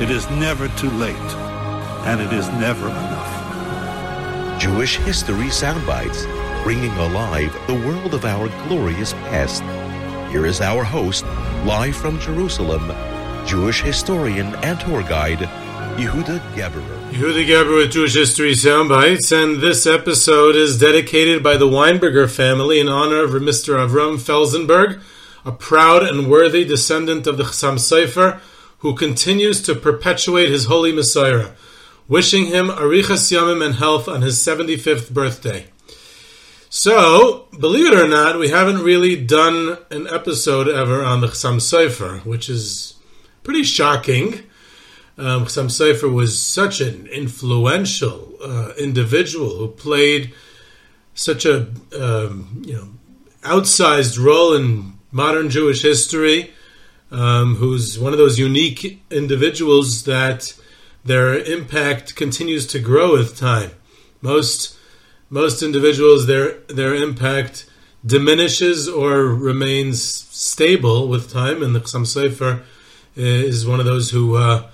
it is never too late, and it is never enough. Jewish History Soundbites, bringing alive the world of our glorious past. Here is our host, live from Jerusalem, Jewish historian and tour guide, Yehuda Geberer. Yehuda Geber with Jewish History Soundbites, and this episode is dedicated by the Weinberger family in honor of Mr. Avram Felsenberg, a proud and worthy descendant of the Chassam Sofer, who continues to perpetuate his holy Messiah, wishing him arichas yamim and health on his 75th birthday. So, believe it or not, we haven't really done an episode ever on the Chassam Sofer, which is pretty shocking. Um, Chassam Sofer was such an influential uh, individual who played such a um, you know outsized role in modern Jewish history. Um, who's one of those unique individuals that their impact continues to grow with time. Most most individuals their their impact diminishes or remains stable with time, and the Chassam Sofer is one of those who uh,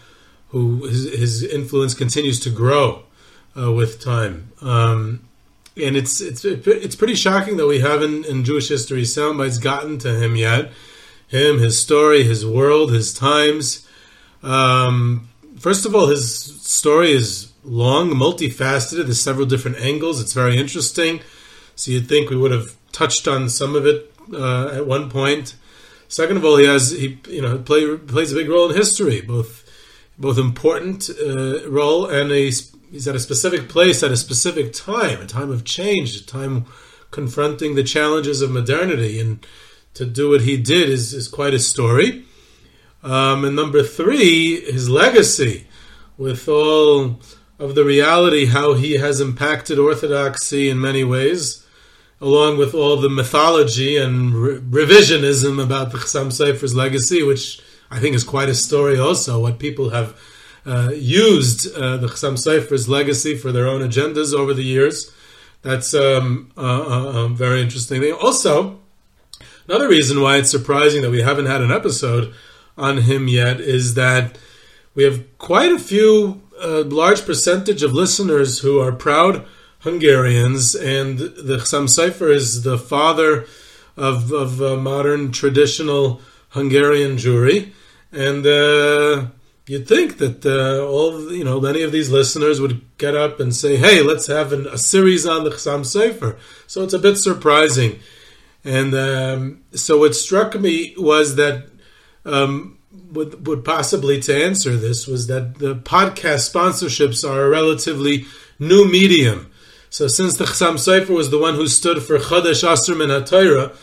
who his, his, influence continues to grow uh, with time. Um, and it's it's it's pretty shocking that we haven't in Jewish history soundbites gotten to him yet. Him, his story, his world, his times. Um, first of all, his story is long, multifaceted. There's several different angles. It's very interesting. So you'd think we would have touched on some of it uh, at one point. Second of all, he has he you know play, plays a big role in history, both both important uh, role and a, he's at a specific place at a specific time, a time of change, a time confronting the challenges of modernity, and to do what he did is, is quite a story. Um, and number three, his legacy, with all of the reality how he has impacted orthodoxy in many ways, along with all the mythology and re- revisionism about the Chassam Sofer's legacy, which I think is quite a story also, what people have uh, used uh, the Chassam Sofer's legacy for their own agendas over the years. That's um, uh, very interesting. They also, another reason why it's surprising that we haven't had an episode on him yet is that we have quite a few, uh, large percentage of listeners who are proud Hungarians, and the Chassam Sofer is the father of, of uh, modern traditional Hungarian Jewry, and uh, you'd think that uh, all you know many of these listeners would get up and say, "Hey, let's have an, a series on the Chassam Sofer." So it's a bit surprising, and um, so what struck me was that. Um, would, would possibly to answer this was that the podcast sponsorships are a relatively new medium. So since the Chassam Sofer was the one who stood for Chadash Assur Min HaTorah,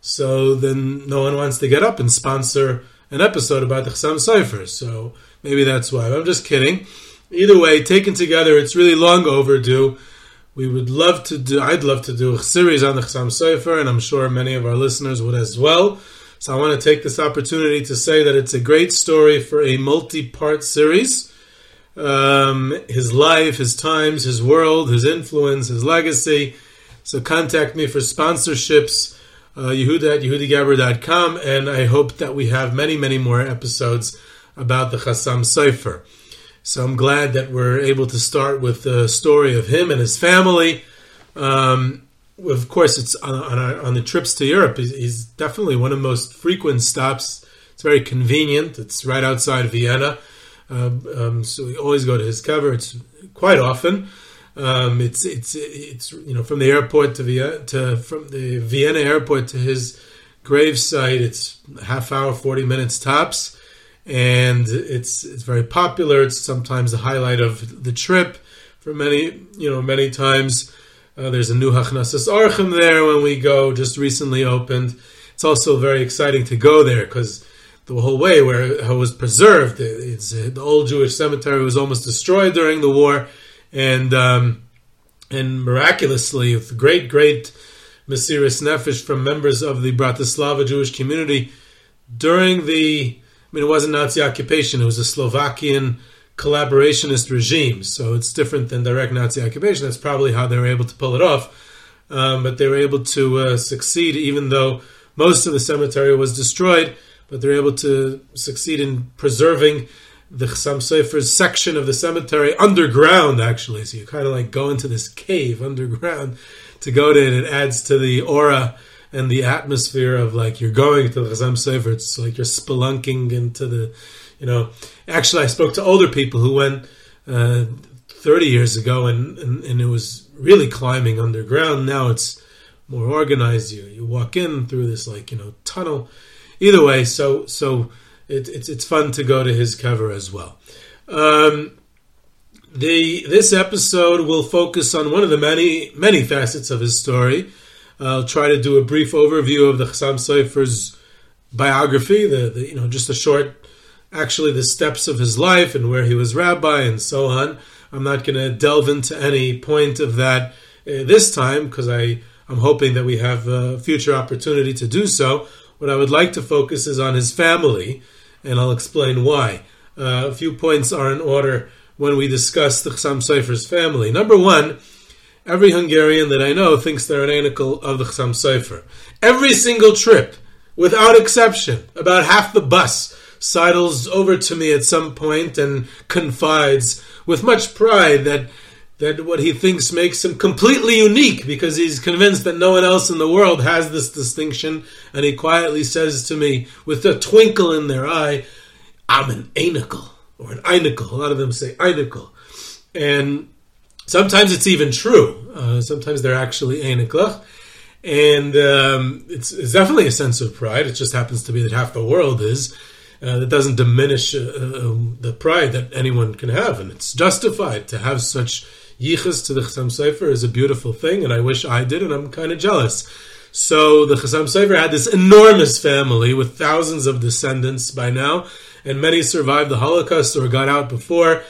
so then no one wants to get up and sponsor an episode about the Chassam Sofer. So maybe that's why. I'm just kidding. Either way, taken together, it's really long overdue. We would love to do. I'd love to do a series on the Chassam Sofer, and I'm sure many of our listeners would as well. So I want to take this opportunity to say that it's a great story for a multi-part series. Um, his life, his times, his world, his influence, his legacy. So contact me for sponsorships uh, Yehuda at YehudaGaber.com, and I hope that we have many, many more episodes about the Chassam Sofer. So I'm glad that we're able to start with the story of him and his family. Um, of course, it's on, on, our, on, the trips to Europe. He's, definitely one of the most frequent stops. It's very convenient. It's right outside Vienna. Uh, um, so we always go to his kever. It's quite often. Um, it's it's it's you know from the airport to Vienna to from the Vienna airport to his grave site. It's half hour, forty minutes tops, and it's it's very popular. It's sometimes the highlight of the trip for many you know many times. Uh, there's a new Hachnasas Orchim there when we go. Just recently opened. It's also very exciting to go there because the whole way where it was preserved. It's, the old Jewish cemetery was almost destroyed during the war, and um, and miraculously, with great great Mesiras Nefesh from members of the Bratislava Jewish community during the. I mean, it wasn't Nazi occupation; it was a Slovakian collaborationist regime. So it's different than direct Nazi occupation. That's probably how they were able to pull it off. Um, but they were able to uh, succeed, even though most of the cemetery was destroyed but they're able to succeed in preserving the Chassam Sofer's section of the cemetery underground, actually. So you kind of like go into this cave underground to go to it. It adds to the aura and the atmosphere of like you're going to the Chassam Sofer. It's like you're spelunking into the, you know. Actually, I spoke to older people who went uh, 30 years ago and, and, and it was really climbing underground. Now it's more organized. You, you walk in through this like, you know, tunnel either way, so so it, it's it's fun to go to his kever as well. Um, the this episode will focus on one of the many many facets of his story. I'll try to do a brief overview of the Chassam Sofer's biography, the, the you know just a short, actually the steps of his life and where he was rabbi and so on. I'm not going to delve into any point of that uh, this time because I I'm hoping that we have a future opportunity to do so. What I would like to focus is on his family, and I'll explain why. Uh, a few points are in order when we discuss the Chassam Sofer's family. Number one, every Hungarian that I know thinks they're an anicle of the Chassam Sofer. Every single trip, without exception, about half the bus sidles over to me at some point and confides with much pride that that what he thinks makes him completely unique because he's convinced that no one else in the world has this distinction. And he quietly says to me, with a twinkle in their eye, I'm an anicle or an einicle. A lot of them say einicle. And sometimes it's even true. Uh, sometimes they're actually einiklach. And um, it's, it's, definitely a sense of pride. It just happens to be that half the world is. Uh, that doesn't diminish uh, uh the pride that anyone can have. And it's justified to have such yichus to the Chassam Sofer is a beautiful thing, and I wish I did, and I'm kind of jealous. So the Chassam Sofer had this enormous family with thousands of descendants by now, and many survived the Holocaust or got out before,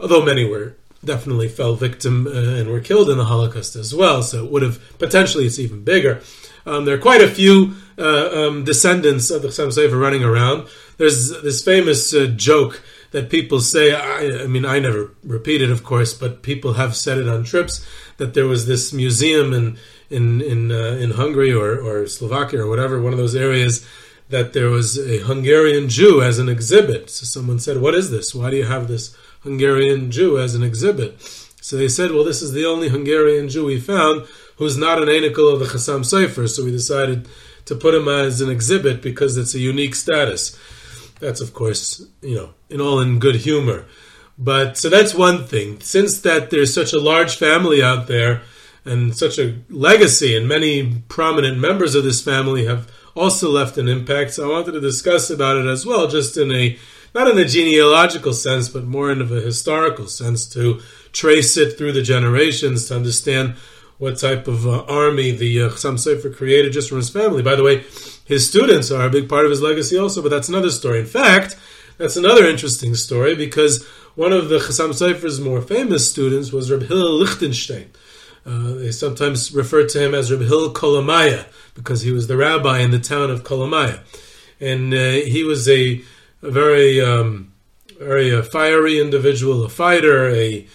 although many were definitely fell victim uh, and were killed in the Holocaust as well. So it would have potentially it's even bigger. Um, there are quite a few uh, um, descendants of the Chassam Sofer running around. There's this famous uh, joke that people say. I, I, mean, I never repeat it, of course, but people have said it on trips that there was this museum in in in uh, in Hungary or or Slovakia or whatever, one of those areas. That there was a Hungarian Jew as an exhibit. So someone said, "What is this? Why do you have this Hungarian Jew as an exhibit?" So they said, "Well, this is the only Hungarian Jew we found who's not an anicle of the Chassam Sofer." So we decided to put him as an exhibit because it's a unique status. That's of course, you know, in all in good humor. But so that's one thing. Since that there's such a large family out there and such a legacy, and many prominent members of this family have also left an impact. So I wanted to discuss about it as well, just in a not in a genealogical sense, but more in a historical sense to trace it through the generations to understand what type of uh, army the uh, Chassam Sofer created just from his family. By the way, his students are a big part of his legacy also, but that's another story. In fact, that's another interesting story because one of the Chassam Sofer's more famous students was Reb Hillel Lichtenstein. Uh, they sometimes refer to him as Reb Hillel Kolomaya because he was the rabbi in the town of Kolomaya. And uh, he was a, a very, um, very uh, fiery individual, a fighter, a,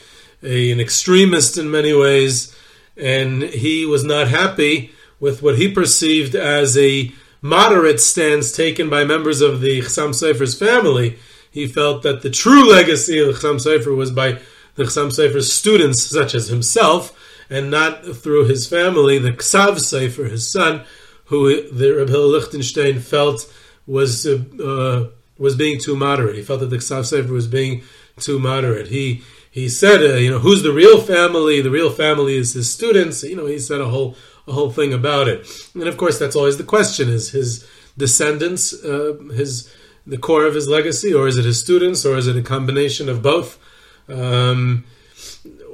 a, an extremist in many ways. And he was not happy with what he perceived as a moderate stance taken by members of the Chassam Sofer's family, he felt that the true legacy of Chassam Sofer was by the Chassam Sofer's students, such as himself, and not through his family, the Ksav Sofer, his son, who the Reb Hillel Lichtenstein felt was uh, uh, was being too moderate. He felt that the Ksav Sofer was being too moderate. He he said, uh, you know, who's the real family? The real family is his students. You know, he said a whole a whole thing about it. And of course, that's always the question: is his descendants uh, his the core of his legacy, or is it his students, or is it a combination of both? Um,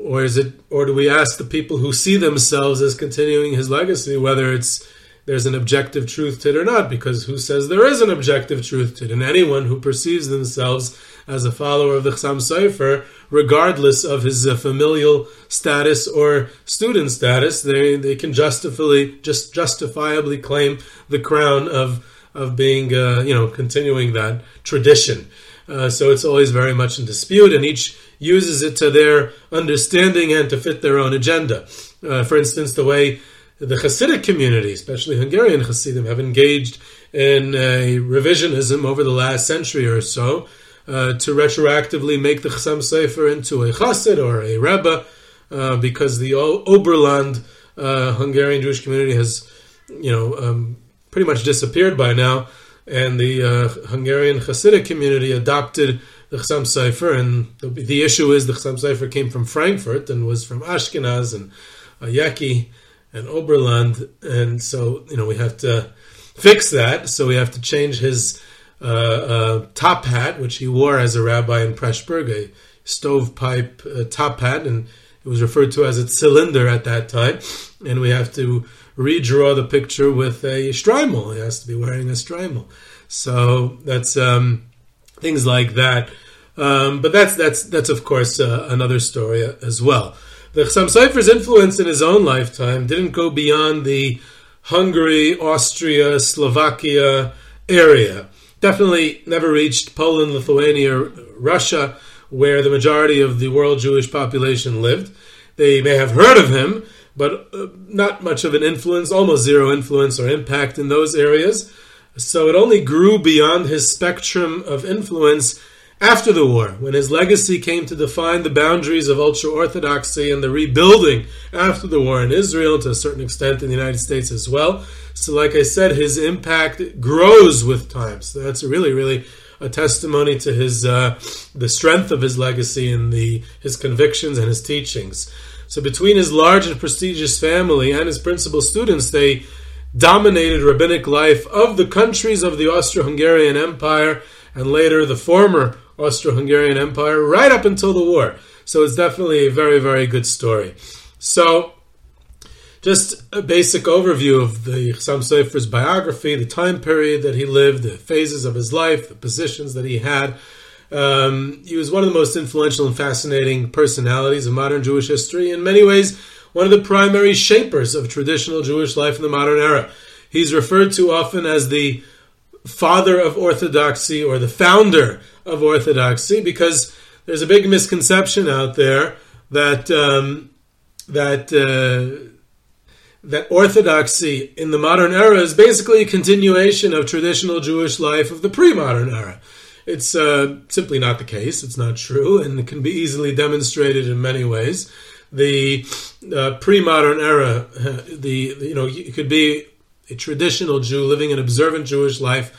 or is it, or do we ask the people who see themselves as continuing his legacy whether it's there's an objective truth to it or not? Because who says there is an objective truth to it? And anyone who perceives themselves as a follower of the Chassam Sofer, regardless of his uh, familial status or student status, they, they can justifiably just justifiably claim the crown of of being uh, you know continuing that tradition. Uh, so it's always very much in dispute, and each uses it to their understanding and to fit their own agenda. Uh, for instance, the way the Hasidic community, especially Hungarian Hasidim, have engaged in a revisionism over the last century or so uh, to retroactively make the Chassam Sofer into a Chassid or a Rebbe, uh, because the Oberland uh, Hungarian Jewish community has, you know, um, pretty much disappeared by now, and the uh, Hungarian Hasidic community adopted the Chassam Sofer, and the, the, issue is the Chassam Sofer came from Frankfurt and was from Ashkenaz and Ayeki and Oberland, and so you know we have to fix that. So we have to change his uh, uh, top hat, which he wore as a rabbi in Pressburg, a stovepipe uh, top hat, and it was referred to as a cylinder at that time. And we have to redraw the picture with a shtreimel. He has to be wearing a shtreimel. So that's um, things like that. Um, but that's that's that's of course uh, another story as well. The Chassam Sofer's influence in his own lifetime didn't go beyond the Hungary, Austria, Slovakia area. Definitely never reached Poland, Lithuania, Russia, where the majority of the world Jewish population lived. They may have heard of him, but uh, not much of an influence, almost zero influence or impact in those areas. So it only grew beyond his spectrum of influence after the war, when his legacy came to define the boundaries of ultra orthodoxy and the rebuilding after the war in Israel, to a certain extent in the United States as well. So, like I said, his impact grows with time. So that's really, really a testimony to his uh, the strength of his legacy and the his convictions and his teachings. So, between his large and prestigious family and his principal students, they dominated rabbinic life of the countries of the Austro-Hungarian Empire and later the former Austro-Hungarian Empire right up until the war. So it's definitely a very, very good story. So just a basic overview of the Chassam Sofer's biography, the time period that he lived, the phases of his life, the positions that he had. Um, he was one of the most influential and fascinating personalities of modern Jewish history. In many ways, one of the primary shapers of traditional Jewish life in the modern era. He's referred to often as the father of orthodoxy or the founder of orthodoxy because there's a big misconception out there that um, that uh, that orthodoxy in the modern era is basically a continuation of traditional Jewish life of the pre-modern era. It's uh, simply not the case. It's not true, and it can be easily demonstrated in many ways. The uh, pre-modern era, uh, the you know, it could be a traditional Jew living an observant Jewish life,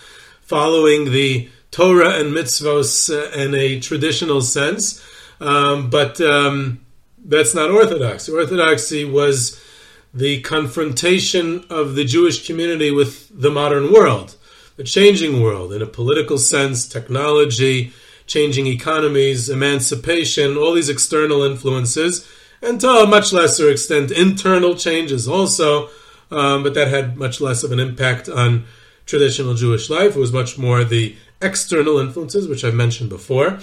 following the Torah and mitzvos uh, in a traditional sense, um, but um, that's not orthodoxy. Orthodoxy was the confrontation of the Jewish community with the modern world, the changing world in a political sense, technology, changing economies, emancipation, all these external influences, and to a much lesser extent, internal changes also um, but that had much less of an impact on traditional Jewish life. It was much more the external influences, which I've mentioned before.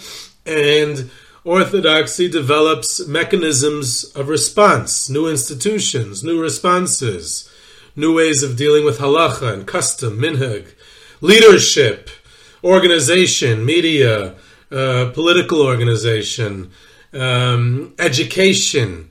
And Orthodoxy develops mechanisms of response, new institutions, new responses, new ways of dealing with halacha and custom, minhag, leadership, organization, media, uh, political organization, um, education,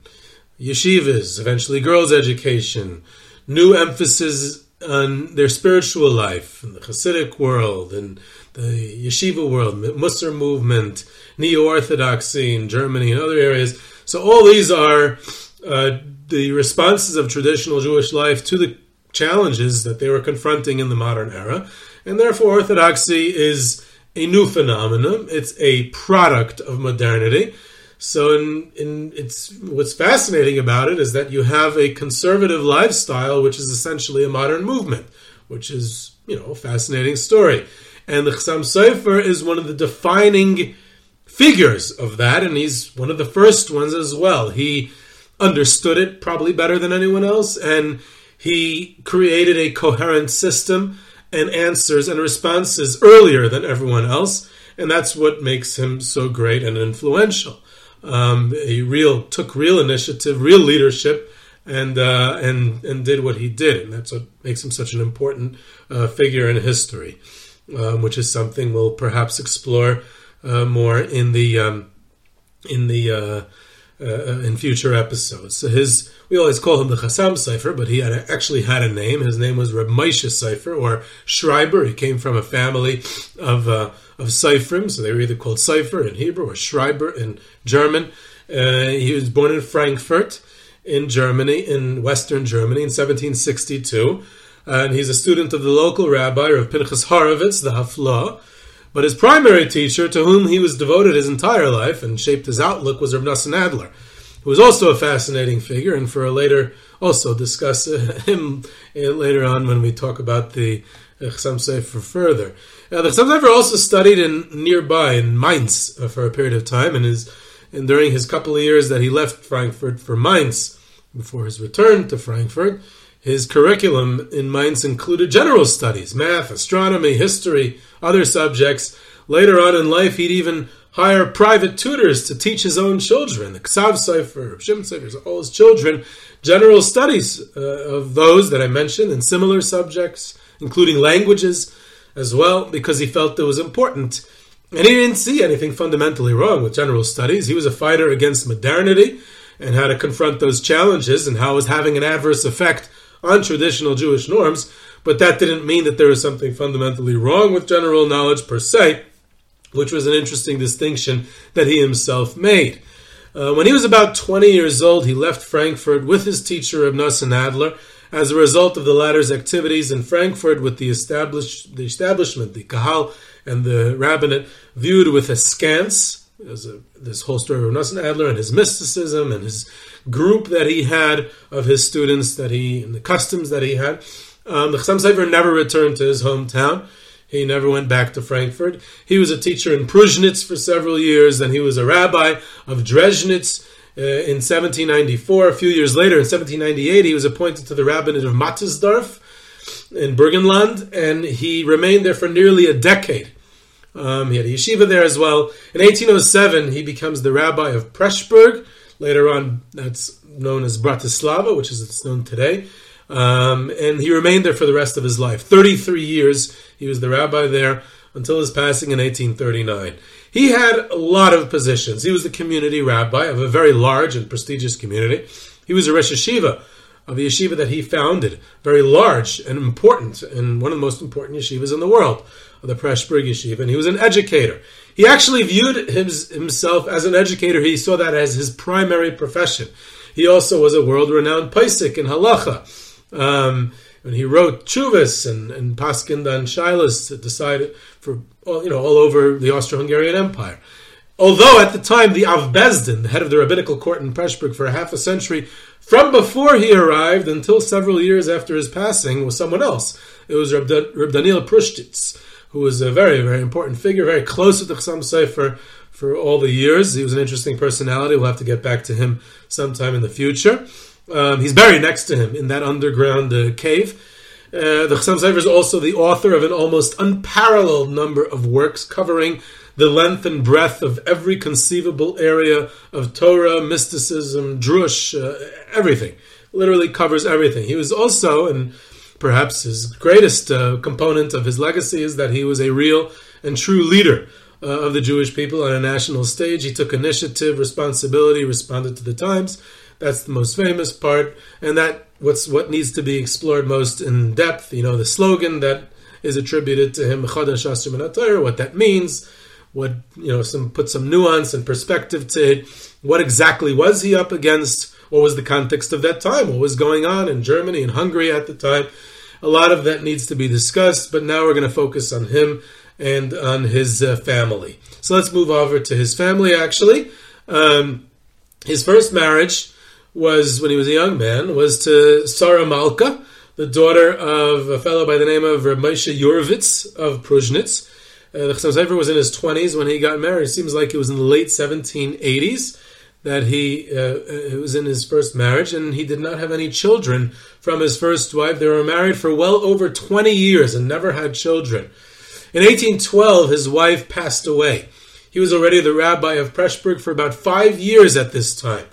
yeshivas, eventually girls' education, new emphasis on their spiritual life in the Hasidic world and the yeshiva world, Musar movement, neo orthodoxy in Germany and other areas. So all these are uh, the responses of traditional Jewish life to the challenges that they were confronting in the modern era, and therefore orthodoxy is a new phenomenon. It's a product of modernity. So, in, in it's what's fascinating about it is that you have a conservative lifestyle, which is essentially a modern movement, which is you know a fascinating story. And the Chassam Sofer is one of the defining figures of that, and he's one of the first ones as well. He understood it probably better than anyone else, and he created a coherent system and answers and responses earlier than everyone else, and that's what makes him so great and influential. Um, he real took real initiative, real leadership, and uh, and and did what he did, and that's what makes him such an important uh, figure in history, um, which is something we'll perhaps explore uh, more in the um, in the uh, uh, in future episodes. So his we always call him the Chassam Sofer, but he had actually had a name. His name was Reb Moshe Sofer or Schreiber. He came from a family of uh, of Seifrim, so they were either called Sofer in Hebrew or Schreiber in German. Uh, he was born in Frankfurt in Germany, in Western Germany, in 1762. And he's a student of the local rabbi of Pinchas Horovitz, the Hafla. But his primary teacher, to whom he was devoted his entire life and shaped his outlook, was Nosson Adler, who was also a fascinating figure, and for a later, also discuss him later on when we talk about the uh, Chassam Sofer further. Uh, the Chassam Sofer also studied in nearby in Mainz uh, for a period of time, and his and during his couple of years that he left Frankfurt for Mainz before his return to Frankfurt, his curriculum in Mainz included general studies, math, astronomy, history, other subjects. Later on in life, he'd even hire private tutors to teach his own children, the Ksav Sofer, Shim Sofer, all his children, general studies uh, of those that I mentioned and similar subjects, including languages as well, because he felt it was important. And he didn't see anything fundamentally wrong with general studies. He was a fighter against modernity and how to confront those challenges and how it was having an adverse effect on traditional Jewish norms, but that didn't mean that there was something fundamentally wrong with general knowledge per se, which was an interesting distinction that he himself made. Uh, when he was about 20 years old, he left Frankfurt with his teacher Nosson Adler as a result of the latter's activities in Frankfurt with the, established, the establishment, the Kahal and the rabbinate, viewed with askance. There's a, this whole story of Nosson Adler and his mysticism and his group that he had of his students that he and the customs that he had. Um, the Chassam Sofer never returned to his hometown. He never went back to Frankfurt. He was a teacher in Prushnitz for several years, and he was a rabbi of Dresnitz uh, in 1794. A few years later, in 1798, he was appointed to the rabbinate of Mattersdorf in Burgenland, and he remained there for nearly a decade. Um, he had a yeshiva there as well. In 1807, he becomes the rabbi of Pressburg. Later on, that's known as Bratislava, which is it's known today. Um, and he remained there for the rest of his life. 33 years he was the rabbi there until his passing in 1839. He had a lot of positions. He was the community rabbi of a very large and prestigious community. He was a Rosh of the yeshiva that he founded, very large and important, and one of the most important yeshivas in the world, the Pressburg Yeshiva, and he was an educator. He actually viewed his, himself as an educator. He saw that as his primary profession. He also was a world-renowned Paisik in Halacha. Um, and he wrote Chuvas and, and Paskin Dan Shilas to decide for you know all over the Austro-Hungarian Empire. Although at the time the Av Bezdin, the head of the rabbinical court in Pressburg for a half a century, from before he arrived until several years after his passing, was someone else. It was Reb, Daniel Prushtitz, who was a very, very important figure, very close to the Chassam Sofer for all the years. He was an interesting personality. We'll have to get back to him sometime in the future. Um, he's buried next to him in that underground uh, cave. Uh, the Chassam Sofer is also the author of an almost unparalleled number of works covering the length and breadth of every conceivable area of Torah, mysticism, drush, uh, everything. Literally covers everything. He was also, and perhaps his greatest uh, component of his legacy is that he was a real and true leader uh, of the Jewish people on a national stage. He took initiative, responsibility, responded to the times. That's the most famous part, and that what's what needs to be explored most in depth. You know, the slogan that is attributed to him, what that means, what you know, some put some nuance and perspective to it. What exactly was he up against? What was the context of that time? What was going on in Germany and Hungary at the time? A lot of that needs to be discussed, but now we're going to focus on him and on his uh, family. So let's move over to his family. Actually, um, his first marriage was when he was a young man was to Sarah Malka, the daughter of a fellow by the name of Moshe Yurovitz of Prushnitz. Uh, the Chassam was in his 20s when he got married. It seems like it was in the late 1780s that he uh, was in his first marriage, and he did not have any children from his first wife. They were married for well over 20 years and never had children. In 1812, his wife passed away. He was already the rabbi of Pressburg for about five years at this time.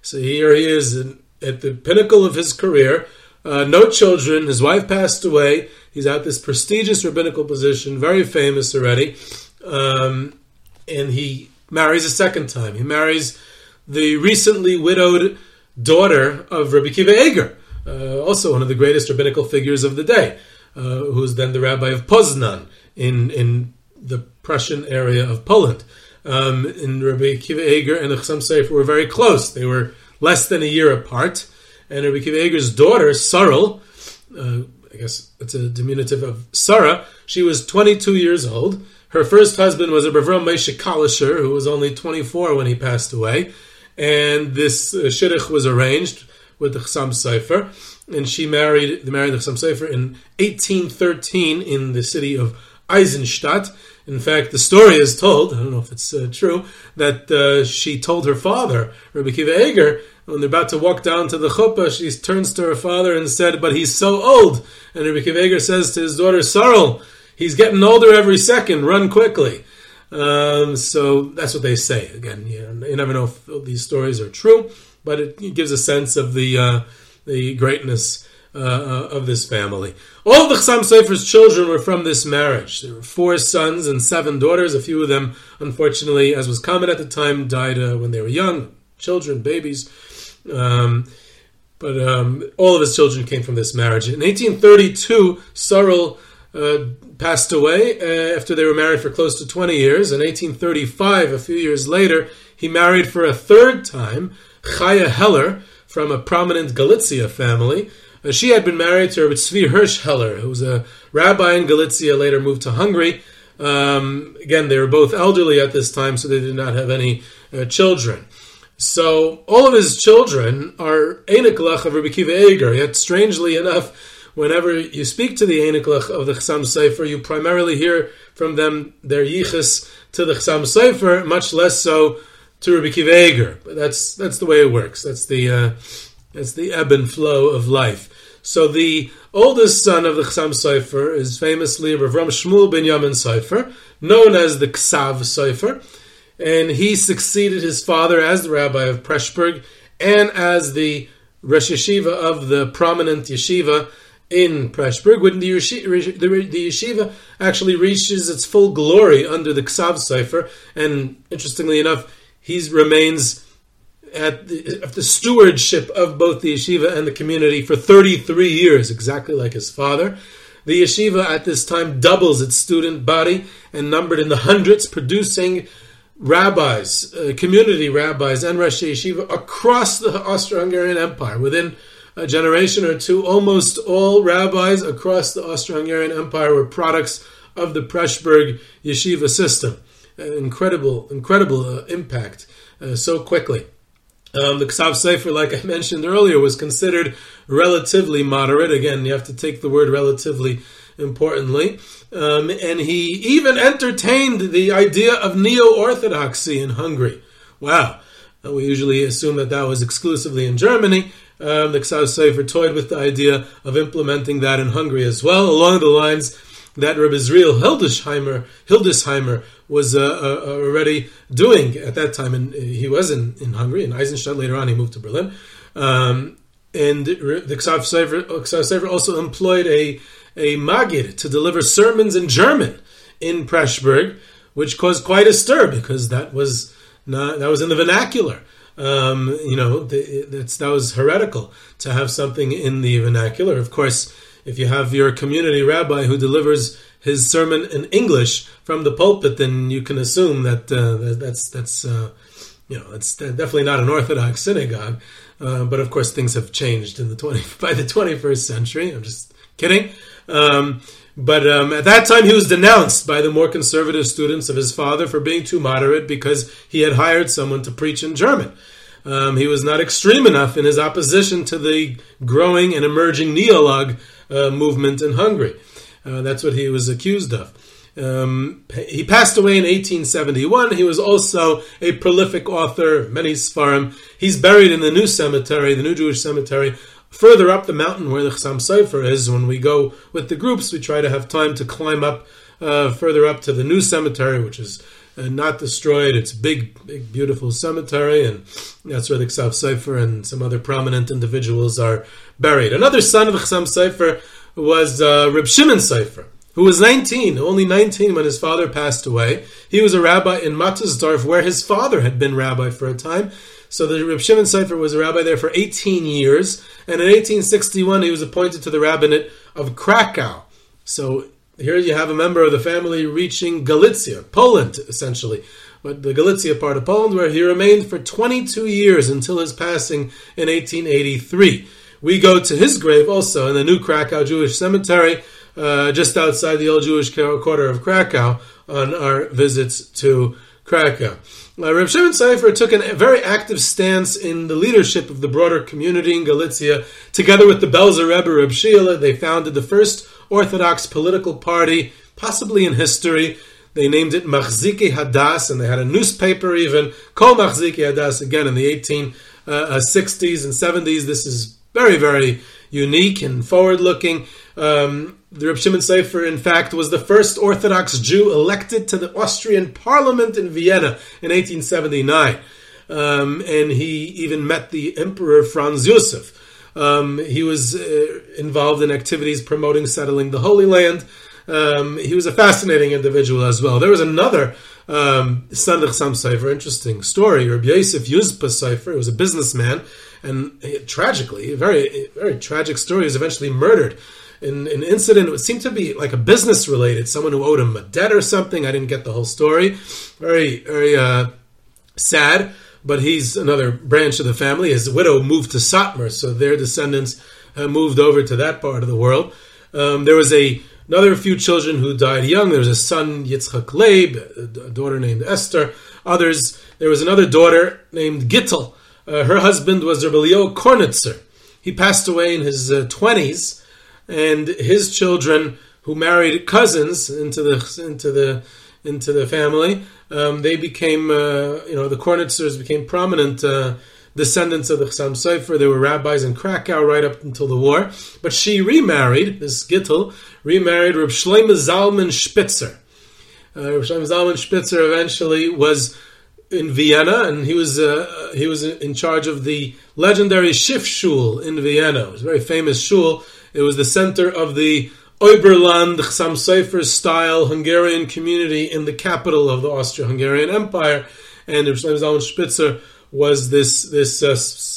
So here he is in, at the pinnacle of his career. Uh, no children. His wife passed away. He's at this prestigious rabbinical position, very famous already. Um, and he marries a second time. He marries the recently widowed daughter of Rabbi Kiva Eger, uh, also one of the greatest rabbinical figures of the day, uh, who's then the rabbi of Poznan in, in the Prussian area of Poland. Um, and Rabbi Kiva Eger and Chassam Sofer were very close. They were less than a year apart. And Rabbi Kiva Eger's daughter, Sarel, uh, I guess it's a diminutive of Sarah, she was 22 years old. Her first husband was a Bavram Moshe Kalisher, who was only 24 when he passed away and this uh, shidduch was arranged with the Chassam Sofer, and she married the married the Chassam Sofer in 1813 in the city of Eisenstadt. In fact, the story is told, I don't know if it's uh, true, that uh, she told her father, Rabbi Kiva Eger, when they're about to walk down to the chuppah, she turns to her father and said, But he's so old. And Rabbi Kiva Eger says to his daughter, Sarel, he's getting older every second, run quickly. Um, so that's what they say. Again, you, you, never know if these stories are true, but it, gives a sense of the uh, the greatness uh of this family. All of the Chassam Sofer's children were from this marriage. There were four sons and seven daughters. A few of them, unfortunately, as was common at the time, died uh, when they were young, children, babies. Um, but um, all of his children came from this marriage. In 1832, Sarel uh, passed away uh, after they were married for close to 20 years. In 1835, a few years later, he married for a third time Chaya Heller from a prominent Galicia family. Uh, she had been married to Tzvi Hirsch Heller, who was a rabbi in Galicia, later moved to Hungary. Um, again, they were both elderly at this time, so they did not have any uh, children. So all of his children are Einiklach of Rabbi Kiva Eger. Yet, strangely enough, whenever you speak to the Eniklach of the Chassam Sofer, you primarily hear from them their yichus to the Chassam Sofer, much less so to Rabbi Kiva Eger. But that's that's the way it works. That's the uh, that's the ebb and flow of life. So the oldest son of the Chassam Sofer is famously Rav Ram Shmuel Binyamin Sofer, known as the Ksav Sofer, and he succeeded his father as the rabbi of Pressburg and as the Rosh Yeshiva of the prominent yeshiva in Pressburg, when the yeshiva, the, yeshiva, actually reaches its full glory under the Ksav Sofer, and interestingly enough, he remains at the, at the, stewardship of both the yeshiva and the community for 33 years, exactly like his father. The yeshiva at this time doubles its student body and numbered in the hundreds, producing rabbis, uh, community rabbis, and Rosh Yeshiva across the Austro-Hungarian Empire within a generation or two, almost all rabbis across the Austro-Hungarian Empire were products of the Pressburg yeshiva system. An incredible, incredible uh, impact uh, so quickly. Um, the Ksav Sofer, like I mentioned earlier, was considered relatively moderate. Again, you have to take the word relatively importantly. Um, and he even entertained the idea of neo orthodoxy in Hungary. Wow. Uh, we usually assume that that was exclusively in Germany, um, the Ksav Sofer toyed with the idea of implementing that in Hungary as well, along the lines that Rabbi Israel Hildesheimer, Hildesheimer was uh, uh, already doing at that time. And he was in, in Hungary, in Eisenstadt. Later on, he moved to Berlin. Um, and the Ksav Sofer also employed a, a Magid to deliver sermons in German in Pressburg, which caused quite a stir because that was not, that was in the vernacular. Um, you know, that's, that was heretical to have something in the vernacular. Of course, if you have your community rabbi who delivers his sermon in English from the pulpit, then you can assume that uh, that's that's uh, you know it's definitely not an Orthodox synagogue. Uh, but of course, things have changed in the twenty by the twenty first century. I'm just kidding. Um, But um, at that time, he was denounced by the more conservative students of his father for being too moderate because he had hired someone to preach in German. Um, he was not extreme enough in his opposition to the growing and emerging neolog uh, movement in Hungary. Uh, that's what he was accused of. Um, he passed away in 1871. He was also a prolific author, many Sfarim. He's buried in the new cemetery, the new Jewish cemetery, further up the mountain where the Chassam Sofer is. When we go with the groups, we try to have time to climb up uh, further up to the new cemetery, which is uh, not destroyed. It's big, big, beautiful cemetery, and that's where the Chassam Sofer and some other prominent individuals are buried. Another son of Chassam Sofer was uh, Reb Shimon Sofer who was 19, only 19 when his father passed away. He was a rabbi in Mattersdorf, where his father had been rabbi for a time. So the Reb Shimon Sofer was a rabbi there for 18 years, and in 1861 he was appointed to the rabbinate of Krakow. So here you have a member of the family reaching Galicia, Poland, essentially, but the Galicia part of Poland, where he remained for 22 years until his passing in 1883. We go to his grave also in the new Krakow Jewish cemetery uh, just outside the old Jewish quarter of Krakow on our visits to Krakow. Uh, Reb Shimon Sofer took a very active stance in the leadership of the broader community in Galicia. Together with the Belzer Rebbe Reb Shila, they founded the first Orthodox political party, possibly in history. They named it Machziki Hadas, and they had a newspaper even, called Machziki Hadas, again in the 1860s uh, uh, and 70s. This is very, very unique and forward looking. Um, the Reb Shimon Sofer, in fact, was the first Orthodox Jew elected to the Austrian Parliament in Vienna in 1879. Um, and he even met the Emperor Franz Josef. Um, he was uh, involved in activities promoting settling the Holy Land. Um, he was a fascinating individual as well. There was another um, of Sam Sefer, interesting story. Rabbi Yosef Yuzpa Sofer, was a businessman, and tragically, a very, very tragic story, he was eventually murdered in an incident. It seemed to be like a business related, someone who owed him a debt or something. I didn't get the whole story. Very, very uh, sad. But he's another branch of the family. His widow moved to Satmar, so their descendants uh, moved over to that part of the world. Um, there was a another few children who died young. There was a son Yitzchak Leib, a daughter named Esther. Others. There was another daughter named Gittel. Uh, her husband was Rebelio Kornitzer. He passed away in his uh, twenties and his children who married cousins into the into the into the family, um, they became uh, you know the Kornitzers became prominent uh, descendants of the Chassam Sofer. They were rabbis in Krakow right up until the war. But she remarried this Gittel remarried Reb Shlomo Zalman Spitzer. Uh, Reb Shlomo Zalman Spitzer eventually was in Vienna, and he was uh, he was in charge of the legendary Schiff Shul in Vienna. It was a very famous shul it was the center of the Oberland Chassam Sofer style Hungarian community in the capital of the Austro-Hungarian Empire, and Shlomo Zalman Spitzer was this this uh,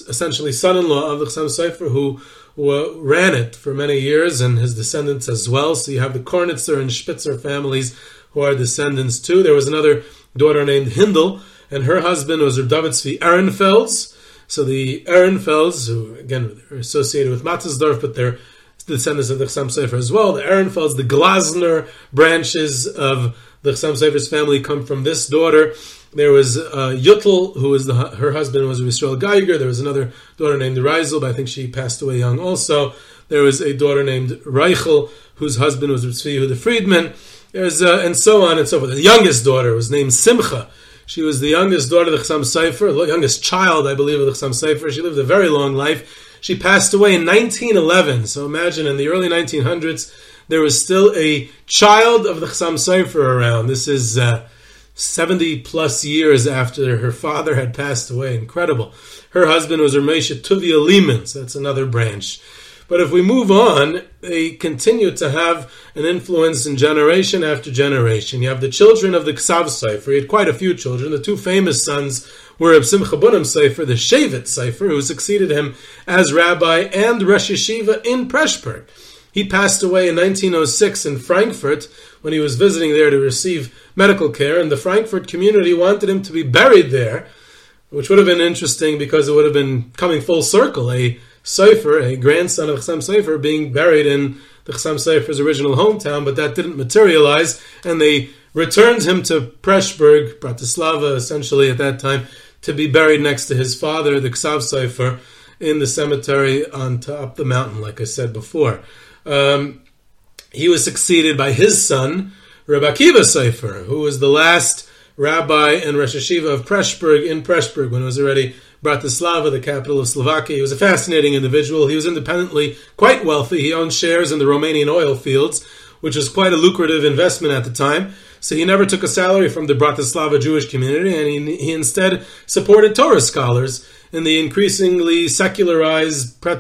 essentially son-in-law of the Chassam Sofer who, uh, ran it for many years, and his descendants as well. So you have the Kornitzer and Spitzer families who are descendants too. There was another daughter named Hindel, and her husband was David Tzvi Ehrenfeld. So the Ehrenfelds, who again are associated with Mattersdorf, but they're the descendants of the Chassam Sofer as well. The Ehrenfelds, the Glasner branches of the Chassam Sofer's family come from this daughter. There was uh, Yutel, who was the, her husband was Yisrael Geiger. There was another daughter named Reisel, but I think she passed away young also. There was a daughter named Reichel, whose husband was Tzvi the Friedman. There's uh, and so on and so forth. The youngest daughter was named Simcha. She was the youngest daughter of the Chassam Sofer, the youngest child, I believe, of the Chassam Sofer. She lived a very long life. She passed away in 1911. So imagine in the early 1900s, there was still a child of the Chassam Sofer around. This is uh, 70 plus years after her father had passed away. Incredible. Her husband was Ramesha Tuvia Lehman. So that's another branch. But if we move on, they continue to have an influence in generation after generation. You have the children of the Ksav Sofer. He had quite a few children. The two famous sons were Reb Simcha Bunim Sofer, the Shevet Sofer, who succeeded him as rabbi and Rosh Yeshiva in Preshburg. He passed away in 1906 in Frankfurt when he was visiting there to receive medical care, and the Frankfurt community wanted him to be buried there, which would have been interesting because it would have been coming full circle, a Sefer, a grandson of Chassam Sofer, being buried in the Chassam Sofer's original hometown, but that didn't materialize, and they returned him to Preshburg, Bratislava, essentially at that time, to be buried next to his father, the Ksav Sofer, in the cemetery on top the mountain, like I said before. Um, he was succeeded by his son, Rabbi Akiva Sofer, who was the last rabbi and Rosh Yeshiva of Preshburg in Preshburg when it was already Bratislava, the capital of Slovakia. He was a fascinating individual. He was independently quite wealthy. He owned shares in the Romanian oil fields, which was quite a lucrative investment at the time. So he never took a salary from the Bratislava Jewish community, and he, he instead supported Torah scholars in the increasingly secularized uh,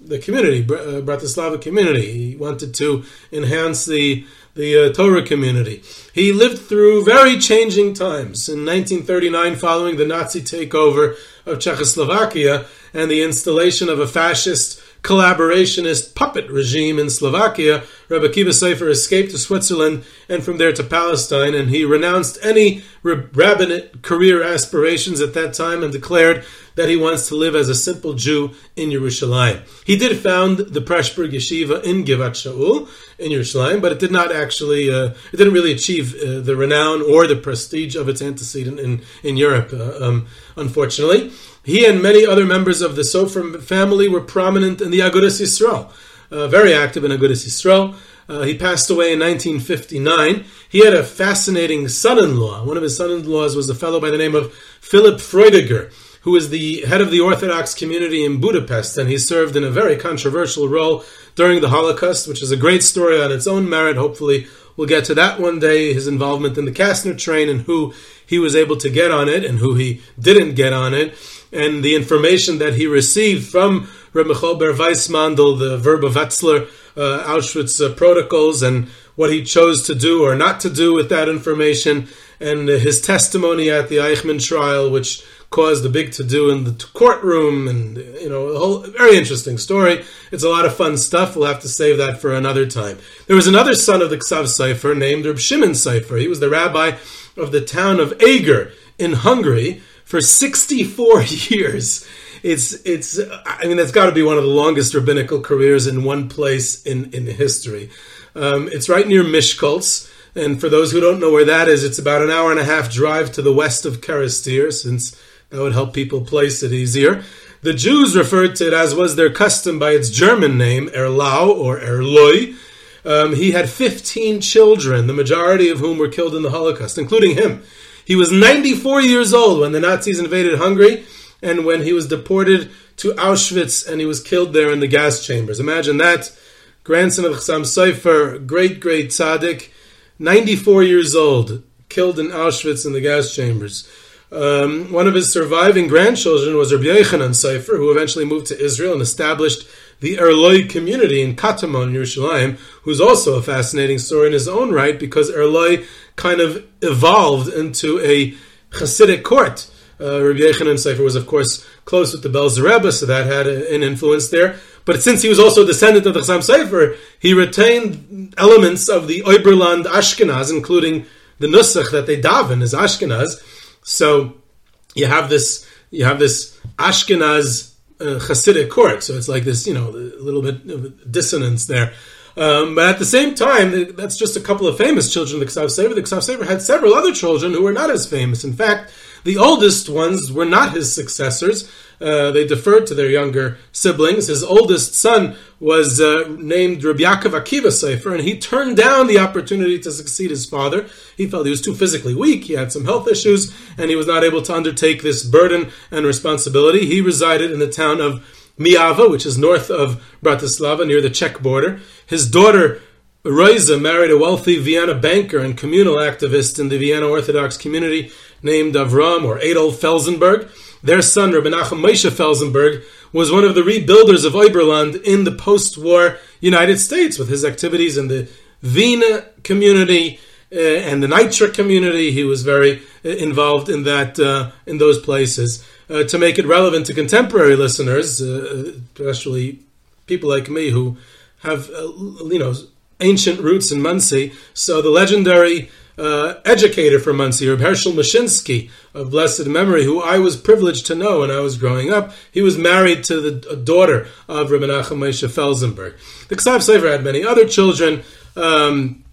the community, uh, Bratislava community. He wanted to enhance the the uh, Torah community. He lived through very changing times. In 1939, following the Nazi takeover of Czechoslovakia and the installation of a fascist collaborationist puppet regime in Slovakia, Rabbi Akiva Sofer escaped to Switzerland and from there to Palestine, and he renounced any rabbinate career aspirations at that time and declared that he wants to live as a simple Jew in Yerushalayim. He did found the Preshburg Yeshiva in Givat Shaul in Yerushalayim, but it did not actually, uh, it didn't really achieve uh, the renown or the prestige of its antecedent in, in Europe, uh, um, unfortunately. He and many other members of the Sofer family were prominent in the Agudas Yisrael, uh, very active in Agudas Yisrael. Uh, he passed away in 1959. He had a fascinating son-in-law. One of his son-in-laws was a fellow by the name of Philip Freudiger, who was the head of the Orthodox community in Budapest, and he served in a very controversial role during the Holocaust, which is a great story on its own merit. Hopefully, we'll get to that one day. His involvement in the Kastner train and who he was able to get on it and who he didn't get on it and the information that he received from Reb Michal Ber Weissmandel, the Vrba Wetzler uh, Auschwitz uh, protocols, and what he chose to do or not to do with that information, and uh, his testimony at the Eichmann trial, which caused a big to do in the courtroom, and you know, a whole very interesting story. It's a lot of fun stuff. We'll have to save that for another time. There was another son of the Ksav Sofer named Reb Shimon Sofer. He was the rabbi of the town of Eger in Hungary for 64 years. It's it's I mean that's got to be one of the longest rabbinical careers in one place in in history. Um, it's right near Miskolc, and for those who don't know where that is, it's about an hour and a half drive to the west of Kerestir, since that would help people place it easier. The Jews referred to it as was their custom by its German name, Erlau or Erloi. Um, he had 15 children, the majority of whom were killed in the Holocaust, including him. He was 94 years old when the Nazis invaded Hungary and when he was deported to Auschwitz and he was killed there in the gas chambers. Imagine that. Grandson of Chassam Sofer, great, great tzaddik, 94 years old, killed in Auschwitz in the gas chambers. Um, one of his surviving grandchildren was Rabbi Yochanan Sofer, who eventually moved to Israel and established the Erloi community in Katamon, Yerushalayim, who's also a fascinating story in his own right because Erloi kind of evolved into a Hasidic court. Uh, Rabbi Yochanan Sofer was, of course, close with the Belzer Rebbe, so that had a, an influence there. But since he was also a descendant of the Chassam Sofer, he retained elements of the Oberland Ashkenaz, including the Nusach that they daven as Ashkenaz. So you have this, you have this Ashkenaz uh, Hasidic court. So it's like this, you know, a little bit of dissonance there. Um, but at the same time, that's just a couple of famous children of the Ksav Sofer. The Ksav Sofer had several other children who were not as famous. In fact, the oldest ones were not his successors. Uh, they deferred to their younger siblings. His oldest son was uh, named Rabbi Yaakov Akiva Sofer, and he turned down the opportunity to succeed his father. He felt he was too physically weak, he had some health issues, and he was not able to undertake this burden and responsibility. He resided in the town of Miava, which is north of Bratislava, near the Czech border. His daughter, Roisa, married a wealthy Vienna banker and communal activist in the Vienna Orthodox community named Avram or Adolf Felsenberg. Their son, Rabbi Nachum Moshe Felsenberg, was one of the rebuilders of Oberland in the post-war United States with his activities in the Vienna community uh, and the Nitra community. He was very uh, involved in that uh, in those places. Uh, to make it relevant to contemporary listeners, uh, especially people like me who have uh, you know ancient roots in Monsey. So the legendary uh, educator from Monsey, Reb Herschel Mashinsky of blessed memory, who I was privileged to know when I was growing up. He was married to the daughter of Reb Menachem Moshe Felsenberg. The Ksav Sofer had many other children. Um,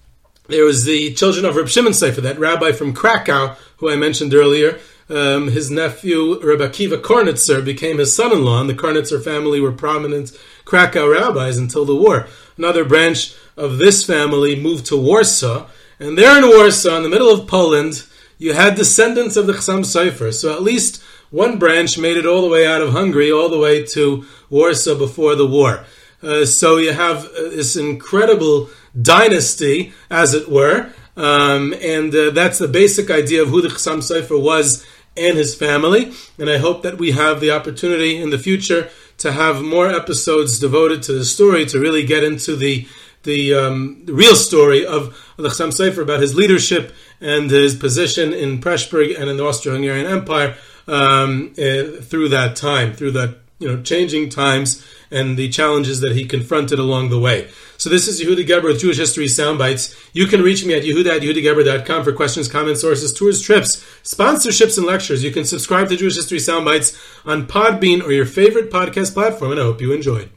there was the children of Reb Shimon Sofer, that rabbi from Krakow, who I mentioned earlier. Um, his nephew, Reb Akiva Kornitzer, became his son-in-law, and the Kornitzer family were prominent Krakow rabbis until the war. Another branch of this family moved to Warsaw, and there in Warsaw, in the middle of Poland, you had descendants of the Chassam Sofer. So at least one branch made it all the way out of Hungary, all the way to Warsaw before the war. Uh, so you have uh, this incredible dynasty, as it were, um, and uh, that's the basic idea of who the Chassam Sofer was and his family. And I hope that we have the opportunity in the future to have more episodes devoted to the story to really get into the the, um, the real story of the Chassam Sofer about his leadership and his position in Pressburg and in the Austro-Hungarian Empire um, uh, through that time, through that you know changing times and the challenges that he confronted along the way. So this is Yehuda Geberer with Jewish History Soundbites. You can reach me at yehuda at yehudageberer.com for questions, comments, sources, tours, trips, sponsorships, and lectures. You can subscribe to Jewish History Soundbites on Podbean or your favorite podcast platform, and I hope you enjoyed.